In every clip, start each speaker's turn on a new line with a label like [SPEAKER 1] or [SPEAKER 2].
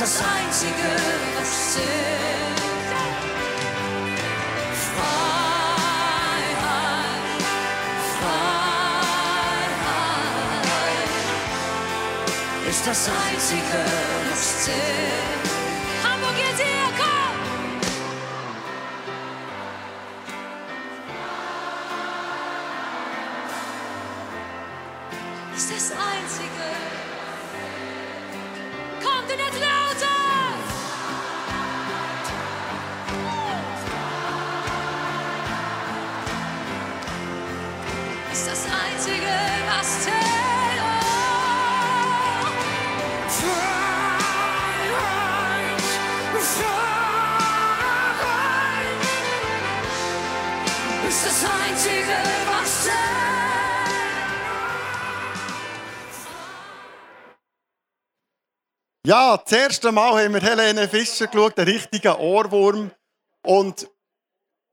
[SPEAKER 1] das Einzige, was zählt. Freiheit, Freiheit ist das Einzige, was zählt.
[SPEAKER 2] Ja, das erste Mal haben wir Helene Fischer geschaut, den richtigen Ohrwurm. Und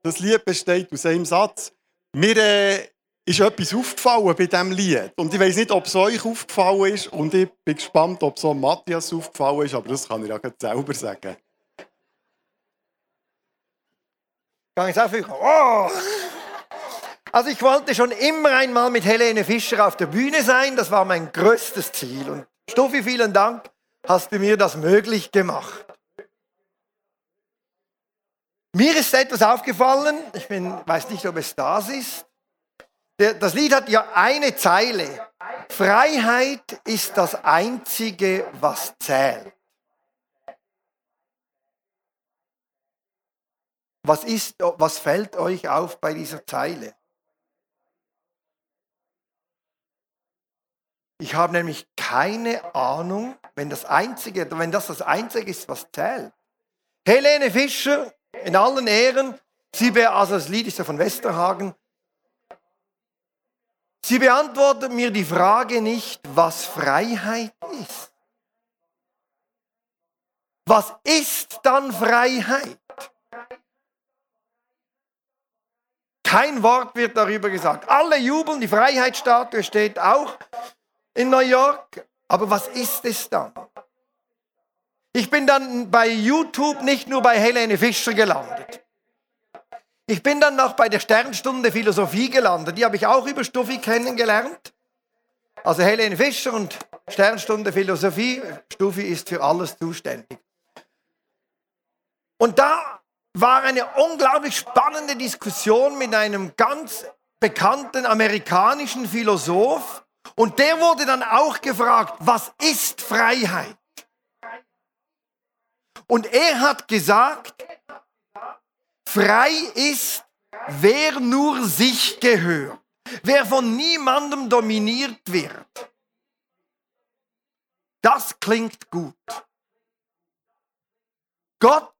[SPEAKER 2] das Lied besteht aus einem Satz. Mir äh, ist etwas aufgefallen bei diesem Lied. Und ich weiß nicht, ob es euch aufgefallen ist. Und ich bin gespannt, ob es auch Matthias aufgefallen ist. Aber das kann ich ja selber sagen.
[SPEAKER 3] Gang ich auch. Oh! Also ich wollte schon immer einmal mit Helene Fischer auf der Bühne sein. Das war mein größtes Ziel. Und Stuffi, vielen Dank, hast du mir das möglich gemacht. Mir ist etwas aufgefallen. Ich bin, weiß nicht, ob es das ist. Das Lied hat ja eine Zeile. Freiheit ist das Einzige, was zählt. Was, ist, was fällt euch auf bei dieser Zeile? Ich habe nämlich keine Ahnung, wenn das Einzige, wenn das das Einzige ist, was zählt. Helene Fischer, in allen Ehren, sie also das Lied ist ja von Westerhagen. Sie beantwortet mir die Frage nicht, was Freiheit ist. Was ist dann Freiheit? Kein Wort wird darüber gesagt. Alle jubeln, die Freiheitsstatue steht auch in New York. Aber was ist es dann? Ich bin dann bei YouTube nicht nur bei Helene Fischer gelandet. Ich bin dann noch bei der Sternstunde Philosophie gelandet. Die habe ich auch über Stuffi kennengelernt. Also Helene Fischer und Sternstunde Philosophie. Stuffi ist für alles zuständig. Und da war eine unglaublich spannende Diskussion mit einem ganz bekannten amerikanischen Philosoph. Und der wurde dann auch gefragt, was ist Freiheit? Und er hat gesagt, frei ist, wer nur sich gehört, wer von niemandem dominiert wird. Das klingt gut. Gott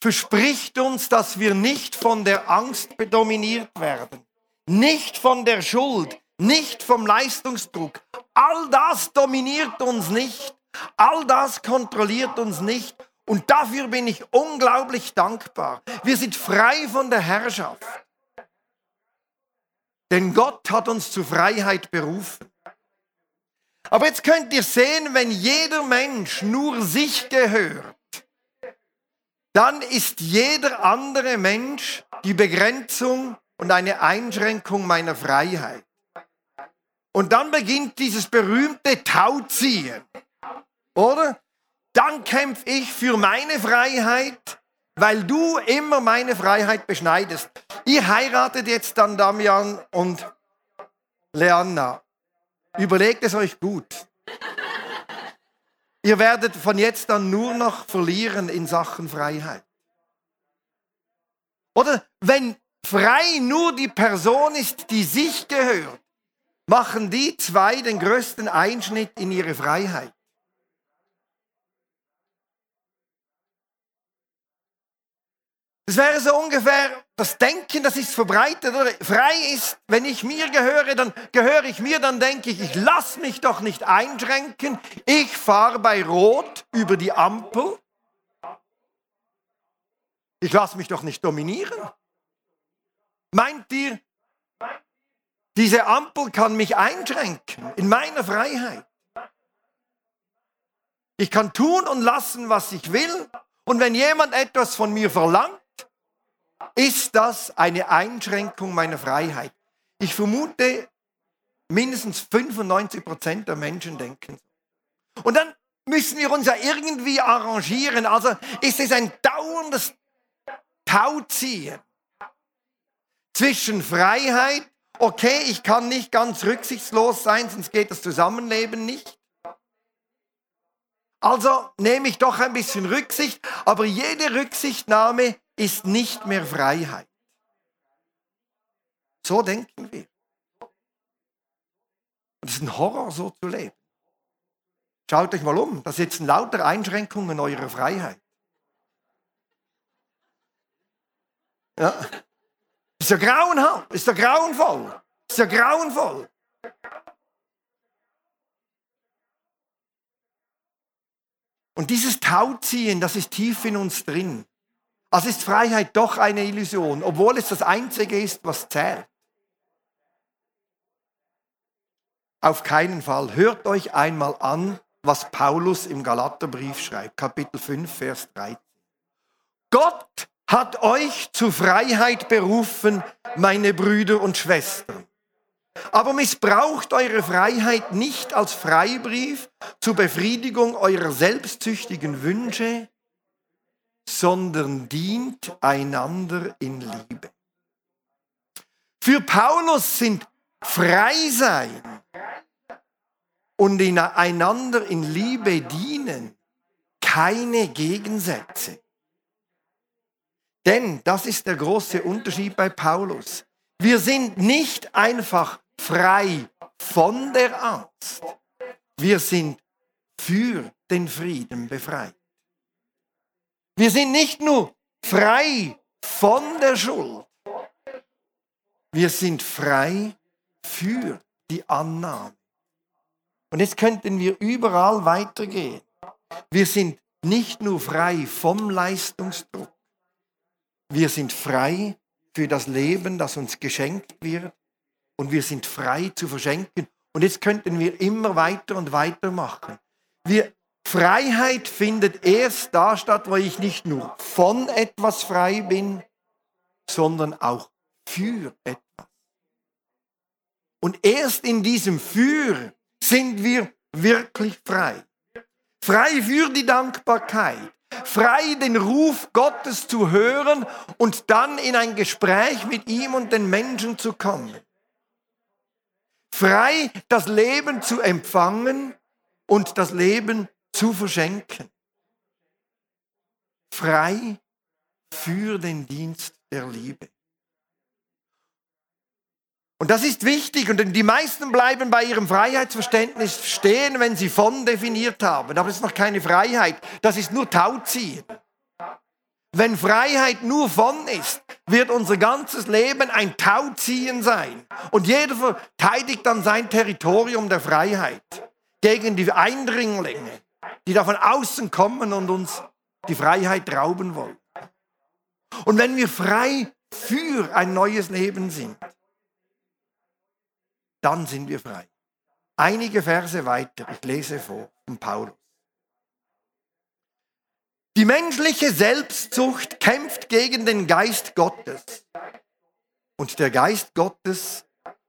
[SPEAKER 3] verspricht uns, dass wir nicht von der Angst dominiert werden, nicht von der Schuld, nicht vom Leistungsdruck. All das dominiert uns nicht, all das kontrolliert uns nicht. Und dafür bin ich unglaublich dankbar. Wir sind frei von der Herrschaft. Denn Gott hat uns zur Freiheit berufen. Aber jetzt könnt ihr sehen, wenn jeder Mensch nur sich gehört, dann ist jeder andere Mensch die Begrenzung und eine Einschränkung meiner Freiheit. Und dann beginnt dieses berühmte Tauziehen, oder? Dann kämpfe ich für meine Freiheit, weil du immer meine Freiheit beschneidest. Ihr heiratet jetzt dann Damian und Leanna. Überlegt es euch gut. Ihr werdet von jetzt an nur noch verlieren in Sachen Freiheit. Oder wenn frei nur die Person ist, die sich gehört, machen die zwei den größten Einschnitt in ihre Freiheit. Das wäre so ungefähr das Denken, das ist verbreitet. Oder? Frei ist, wenn ich mir gehöre, dann gehöre ich mir, dann denke ich, ich lasse mich doch nicht einschränken. Ich fahre bei Rot über die Ampel. Ich lasse mich doch nicht dominieren. Meint ihr, diese Ampel kann mich einschränken in meiner Freiheit? Ich kann tun und lassen, was ich will. Und wenn jemand etwas von mir verlangt, ist das eine Einschränkung meiner Freiheit. Ich vermute, mindestens 95 Prozent der Menschen denken so. Und dann müssen wir uns ja irgendwie arrangieren. Also ist es ein dauerndes Tauziehen zwischen Freiheit, okay, ich kann nicht ganz rücksichtslos sein, sonst geht das Zusammenleben nicht. Also nehme ich doch ein bisschen Rücksicht, aber jede Rücksichtnahme ist nicht mehr Freiheit. So denken wir. Und es ist ein Horror, so zu leben. Schaut euch mal um, da sitzen lauter Einschränkungen eurer Freiheit. Ja. Ist ja grauenhaft, ist ja grauenvoll, ist ja grauenvoll. Und dieses Tauziehen, das ist tief in uns drin. Also ist Freiheit doch eine Illusion, obwohl es das Einzige ist, was zählt. Auf keinen Fall. Hört euch einmal an, was Paulus im Galaterbrief schreibt, Kapitel 5, Vers 13. Gott hat euch zur Freiheit berufen, meine Brüder und Schwestern. Aber missbraucht eure Freiheit nicht als Freibrief zur Befriedigung eurer selbstsüchtigen Wünsche, sondern dient einander in Liebe. Für Paulus sind Freisein und in einander in Liebe dienen keine Gegensätze. Denn das ist der große Unterschied bei Paulus. Wir sind nicht einfach frei von der Angst. Wir sind für den Frieden befreit. Wir sind nicht nur frei von der Schuld. Wir sind frei für die Annahme. Und jetzt könnten wir überall weitergehen. Wir sind nicht nur frei vom Leistungsdruck. Wir sind frei für das Leben, das uns geschenkt wird. Und wir sind frei zu verschenken. Und jetzt könnten wir immer weiter und weiter machen. Wir, Freiheit findet erst da statt, wo ich nicht nur von etwas frei bin, sondern auch für etwas. Und erst in diesem Für sind wir wirklich frei. Frei für die Dankbarkeit, frei den Ruf Gottes zu hören und dann in ein Gespräch mit ihm und den Menschen zu kommen. Frei das Leben zu empfangen und das Leben zu verschenken. Frei für den Dienst der Liebe. Und das ist wichtig und die meisten bleiben bei ihrem Freiheitsverständnis stehen, wenn sie von definiert haben. Aber das ist noch keine Freiheit, das ist nur Tauziehen. Wenn Freiheit nur von ist, wird unser ganzes Leben ein Tauziehen sein. Und jeder verteidigt dann sein Territorium der Freiheit gegen die Eindringlinge, die da von außen kommen und uns die Freiheit rauben wollen. Und wenn wir frei für ein neues Leben sind, dann sind wir frei. Einige Verse weiter, ich lese vor von Paulus. Die menschliche Selbstzucht kämpft gegen den Geist Gottes und der Geist Gottes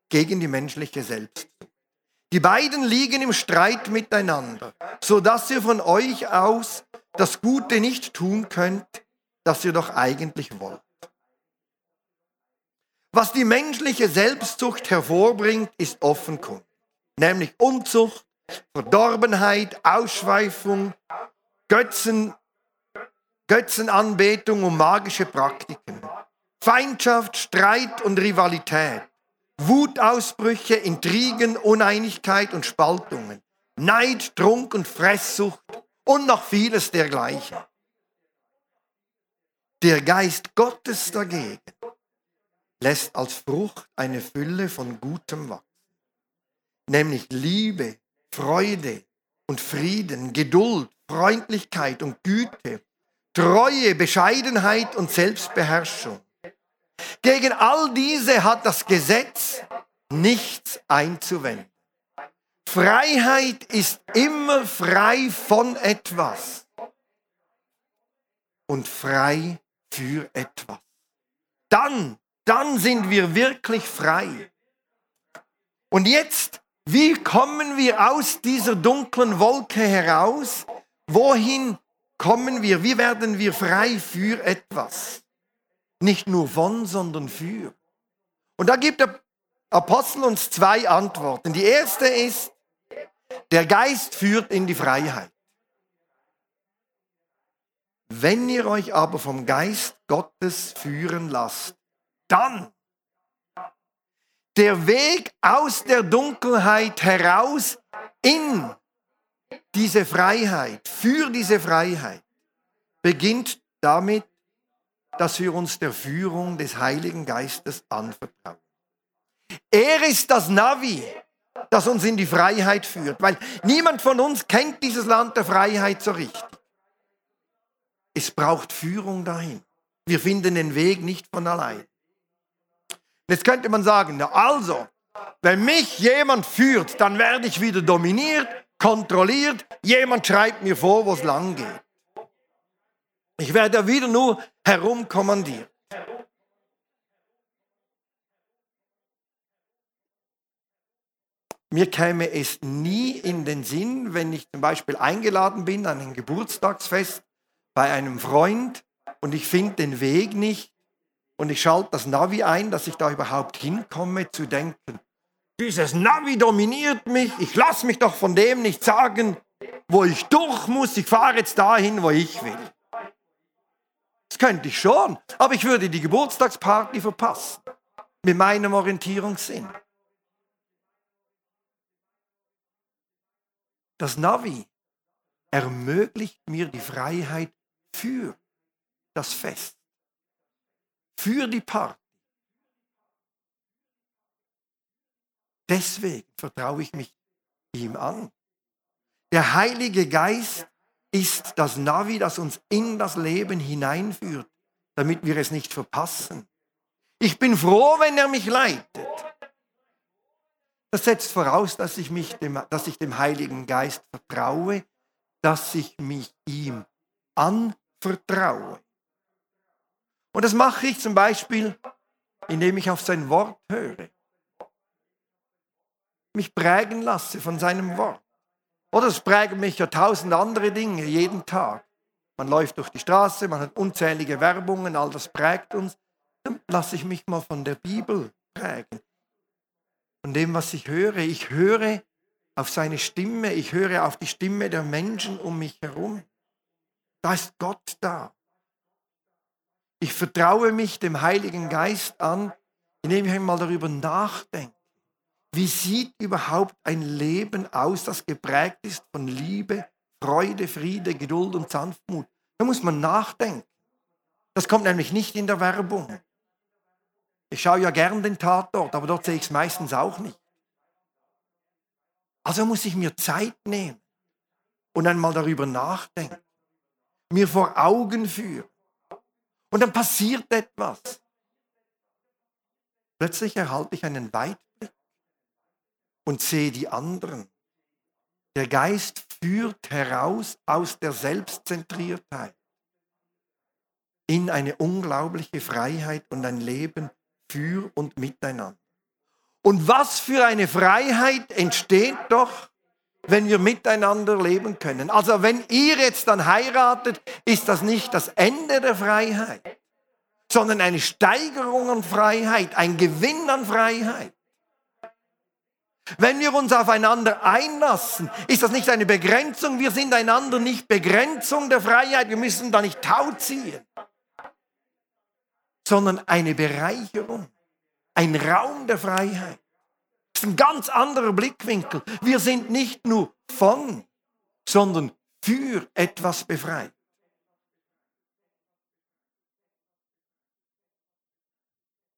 [SPEAKER 3] gegen die menschliche Selbstzucht. Die beiden liegen im Streit miteinander, so dass ihr von euch aus das Gute nicht tun könnt, das ihr doch eigentlich wollt. Was die menschliche Selbstzucht hervorbringt, ist offenkundig, nämlich Unzucht, Verdorbenheit, Ausschweifung, Götzen, Götzenanbetung und magische Praktiken, Feindschaft, Streit und Rivalität, Wutausbrüche, Intrigen, Uneinigkeit und Spaltungen, Neid, Trunk und Fresssucht und noch vieles dergleichen. Der Geist Gottes dagegen lässt als Frucht eine Fülle von Gutem wachsen, nämlich Liebe, Freude und Frieden, Geduld, Freundlichkeit und Güte, Treue, Bescheidenheit und Selbstbeherrschung. Gegen all diese hat das Gesetz nichts einzuwenden. Freiheit ist immer frei von etwas und frei für etwas. Dann, dann sind wir wirklich frei. Und jetzt, wie kommen wir aus dieser dunklen Wolke heraus? Wohin kommen wir? Wie werden wir frei für etwas? Nicht nur von, sondern für. Und da gibt der Apostel uns zwei Antworten. Die erste ist, der Geist führt in die Freiheit. Wenn ihr euch aber vom Geist Gottes führen lasst, dann der Weg aus der Dunkelheit heraus in diese Freiheit, für diese Freiheit, beginnt damit, dass wir uns der Führung des Heiligen Geistes anvertrauen. Er ist das Navi, das uns in die Freiheit führt, weil niemand von uns kennt dieses Land der Freiheit so richtig. Es braucht Führung dahin. Wir finden den Weg nicht von allein. Jetzt könnte man sagen, na also, wenn mich jemand führt, dann werde ich wieder dominiert, kontrolliert, jemand schreibt mir vor, wo es lang geht. Ich werde wieder nur herumkommandiert. Mir käme es nie in den Sinn, wenn ich zum Beispiel eingeladen bin an ein Geburtstagsfest bei einem Freund und ich finde den Weg nicht und ich schalte das Navi ein, dass ich da überhaupt hinkomme, zu denken, dieses Navi dominiert mich, ich lasse mich doch von dem nicht sagen, wo ich durch muss, ich fahre jetzt dahin, wo ich will. Könnte ich schon, aber ich würde die Geburtstagsparty verpassen mit meinem Orientierungssinn. Das Navi ermöglicht mir die Freiheit für das Fest, für die Party. Deswegen vertraue ich mich ihm an. Der Heilige Geist ist das Navi, das uns in das Leben hineinführt, damit wir es nicht verpassen. Ich bin froh, wenn er mich leitet. Das setzt voraus, dass ich, mich dem, dass ich dem Heiligen Geist vertraue, dass ich mich ihm anvertraue. Und das mache ich zum Beispiel, indem ich auf sein Wort höre. Mich prägen lasse von seinem Wort. Oder es prägen mich ja tausend andere Dinge jeden Tag. Man läuft durch die Straße, man hat unzählige Werbungen, all das prägt uns. Dann lasse ich mich mal von der Bibel prägen von dem, was ich höre. Ich höre auf seine Stimme, ich höre auf die Stimme der Menschen um mich herum. Da ist Gott da. Ich vertraue mich dem Heiligen Geist an, indem ich einmal darüber nachdenke. Wie sieht überhaupt ein Leben aus, das geprägt ist von Liebe, Freude, Friede, Geduld und Sanftmut? Da muss man nachdenken. Das kommt nämlich nicht in der Werbung. Ich schaue ja gern den Tatort, aber dort sehe ich es meistens auch nicht. Also muss ich mir Zeit nehmen und einmal darüber nachdenken, mir vor Augen führen. Und dann passiert etwas. Plötzlich erhalte ich einen Weitblick und sehe die anderen. Der Geist führt heraus aus der Selbstzentriertheit in eine unglaubliche Freiheit und ein Leben für und miteinander. Und was für eine Freiheit entsteht doch, wenn wir miteinander leben können. Also wenn ihr jetzt dann heiratet, ist das nicht das Ende der Freiheit, sondern eine Steigerung an Freiheit, ein Gewinn an Freiheit. Wenn wir uns aufeinander einlassen, ist das nicht eine Begrenzung. Wir sind einander nicht Begrenzung der Freiheit. Wir müssen da nicht Tau ziehen sondern eine Bereicherung, ein Raum der Freiheit. Das ist ein ganz anderer Blickwinkel. Wir sind nicht nur von, sondern für etwas befreit.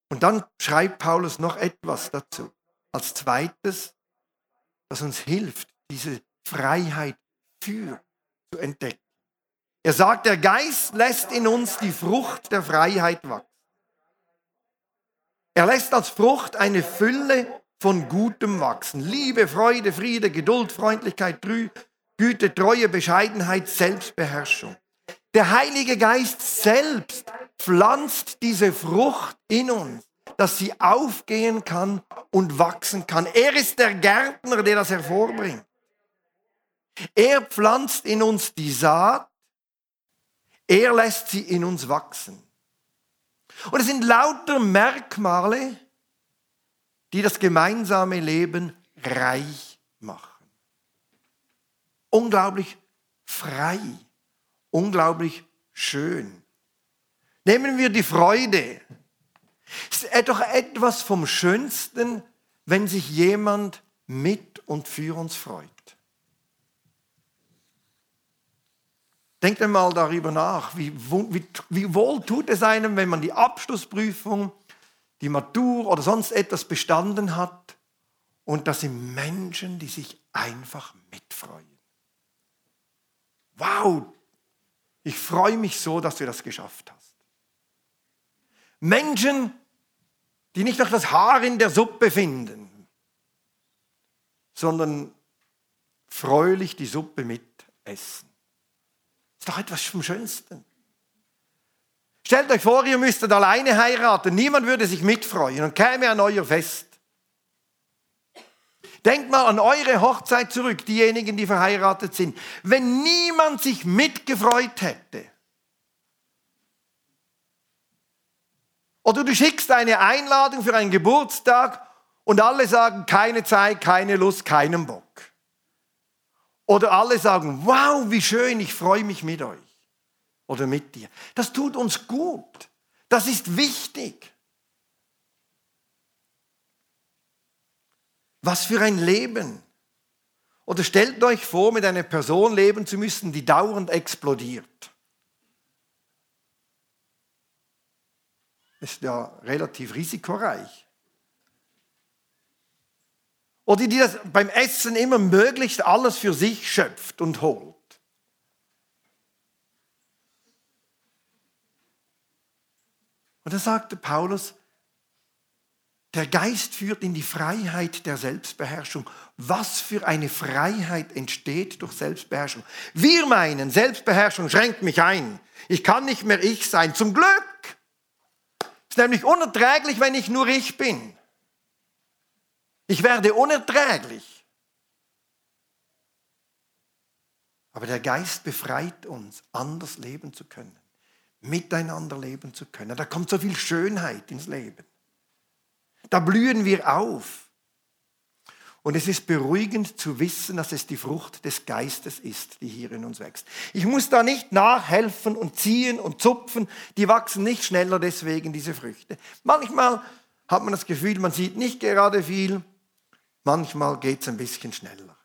[SPEAKER 3] Und dann schreibt Paulus noch etwas dazu. Als zweites, das uns hilft, diese Freiheit für zu entdecken. Er sagt, der Geist lässt in uns die Frucht der Freiheit wachsen. Er lässt als Frucht eine Fülle von Gutem wachsen. Liebe, Freude, Friede, Geduld, Freundlichkeit, Güte, Treue, Bescheidenheit, Selbstbeherrschung. Der Heilige Geist selbst pflanzt diese Frucht in uns, dass sie aufgehen kann und wachsen kann. Er ist der Gärtner, der das hervorbringt. Er pflanzt in uns die Saat, er lässt sie in uns wachsen. Und es sind lauter Merkmale, die das gemeinsame Leben reich machen unglaublich frei, unglaublich schön. Nehmen wir die Freude. Es ist doch etwas vom Schönsten, wenn sich jemand mit und für uns freut. Denkt einmal darüber nach, wie, wie, wie wohl tut es einem, wenn man die Abschlussprüfung, die Matur oder sonst etwas bestanden hat und das sind Menschen, die sich einfach mitfreuen wow, ich freue mich so, dass du das geschafft hast. Menschen, die nicht noch das Haar in der Suppe finden, sondern freulich die Suppe mitessen. Ist doch etwas vom Schönsten. Stellt euch vor, ihr müsstet alleine heiraten, niemand würde sich mitfreuen und käme an euer Fest. Denkt mal an eure Hochzeit zurück, diejenigen, die verheiratet sind. Wenn niemand sich mitgefreut hätte, oder du schickst eine Einladung für einen Geburtstag und alle sagen, keine Zeit, keine Lust, keinen Bock. Oder alle sagen, wow, wie schön, ich freue mich mit euch oder mit dir. Das tut uns gut. Das ist wichtig. Was für ein Leben. Oder stellt euch vor, mit einer Person leben zu müssen, die dauernd explodiert. Ist ja relativ risikoreich. Oder die das beim Essen immer möglichst alles für sich schöpft und holt. Und da sagte Paulus, der Geist führt in die Freiheit der Selbstbeherrschung. Was für eine Freiheit entsteht durch Selbstbeherrschung. Wir meinen, Selbstbeherrschung schränkt mich ein. Ich kann nicht mehr ich sein. Zum Glück. Ist nämlich unerträglich, wenn ich nur ich bin. Ich werde unerträglich. Aber der Geist befreit uns, anders leben zu können, miteinander leben zu können. Da kommt so viel Schönheit ins Leben. Da blühen wir auf. Und es ist beruhigend zu wissen, dass es die Frucht des Geistes ist, die hier in uns wächst. Ich muss da nicht nachhelfen und ziehen und zupfen. Die wachsen nicht schneller deswegen, diese Früchte. Manchmal hat man das Gefühl, man sieht nicht gerade viel. Manchmal geht es ein bisschen schneller.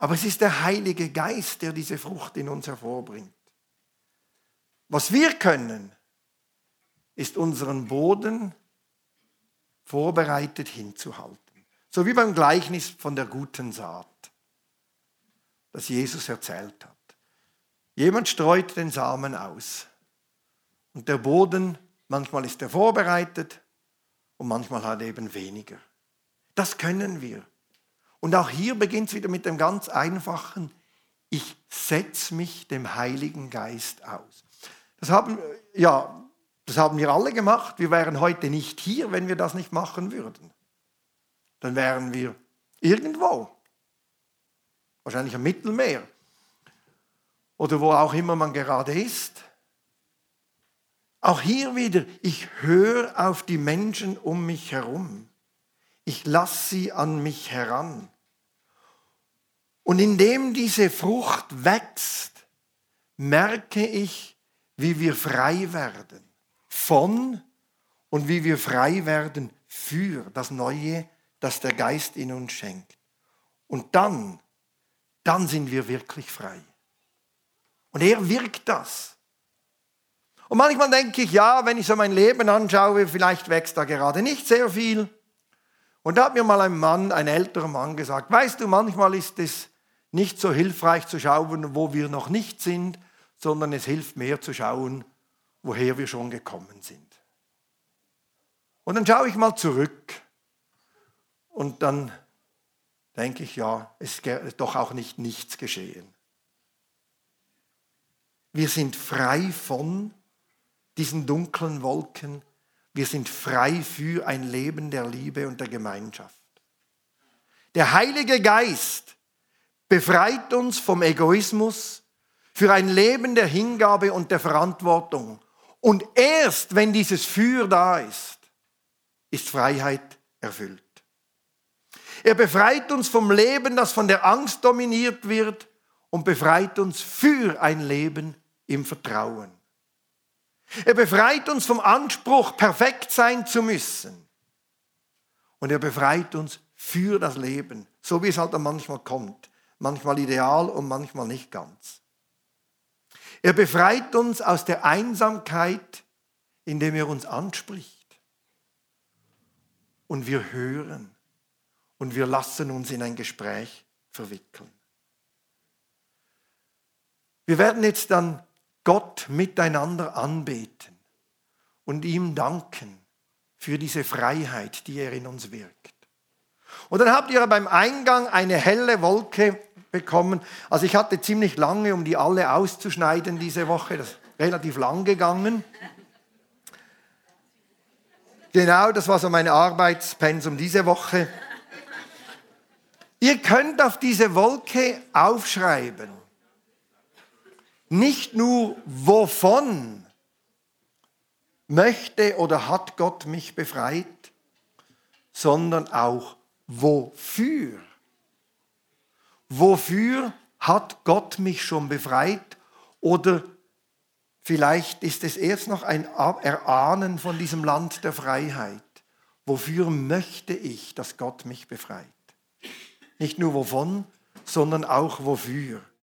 [SPEAKER 3] Aber es ist der Heilige Geist, der diese Frucht in uns hervorbringt. Was wir können, ist unseren Boden vorbereitet hinzuhalten. So wie beim Gleichnis von der guten Saat, das Jesus erzählt hat. Jemand streut den Samen aus und der Boden, manchmal ist er vorbereitet und manchmal hat er eben weniger. Das können wir. Und auch hier beginnt es wieder mit dem ganz einfachen, ich setze mich dem Heiligen Geist aus. Das haben, ja, das haben wir alle gemacht. Wir wären heute nicht hier, wenn wir das nicht machen würden. Dann wären wir irgendwo. Wahrscheinlich am Mittelmeer. Oder wo auch immer man gerade ist. Auch hier wieder, ich höre auf die Menschen um mich herum. Ich lasse sie an mich heran. Und indem diese Frucht wächst, merke ich, wie wir frei werden von und wie wir frei werden für das Neue, das der Geist in uns schenkt. Und dann, dann sind wir wirklich frei. Und er wirkt das. Und manchmal denke ich, ja, wenn ich so mein Leben anschaue, vielleicht wächst da gerade nicht sehr viel. Und da hat mir mal ein Mann, ein älterer Mann gesagt, weißt du, manchmal ist es nicht so hilfreich zu schauen, wo wir noch nicht sind, sondern es hilft mehr zu schauen, woher wir schon gekommen sind. Und dann schaue ich mal zurück. Und dann denke ich, ja, es ist doch auch nicht nichts geschehen. Wir sind frei von diesen dunklen Wolken. Wir sind frei für ein Leben der Liebe und der Gemeinschaft. Der Heilige Geist befreit uns vom Egoismus für ein Leben der Hingabe und der Verantwortung. Und erst wenn dieses Für da ist, ist Freiheit erfüllt. Er befreit uns vom Leben, das von der Angst dominiert wird und befreit uns für ein Leben im Vertrauen. Er befreit uns vom Anspruch, perfekt sein zu müssen. Und er befreit uns für das Leben, so wie es halt manchmal kommt. Manchmal ideal und manchmal nicht ganz. Er befreit uns aus der Einsamkeit, indem er uns anspricht. Und wir hören und wir lassen uns in ein Gespräch verwickeln. Wir werden jetzt dann Gott miteinander anbeten und ihm danken für diese Freiheit, die er in uns wirkt. Und dann habt ihr beim Eingang eine helle Wolke bekommen. Also ich hatte ziemlich lange, um die alle auszuschneiden diese Woche. Das ist relativ lang gegangen. Genau, das war so mein Arbeitspensum diese Woche. Ihr könnt auf diese Wolke aufschreiben, nicht nur wovon möchte oder hat Gott mich befreit, sondern auch wofür. Wofür hat Gott mich schon befreit oder vielleicht ist es erst noch ein Erahnen von diesem Land der Freiheit. Wofür möchte ich, dass Gott mich befreit? Nicht nur wovon, sondern auch wofür.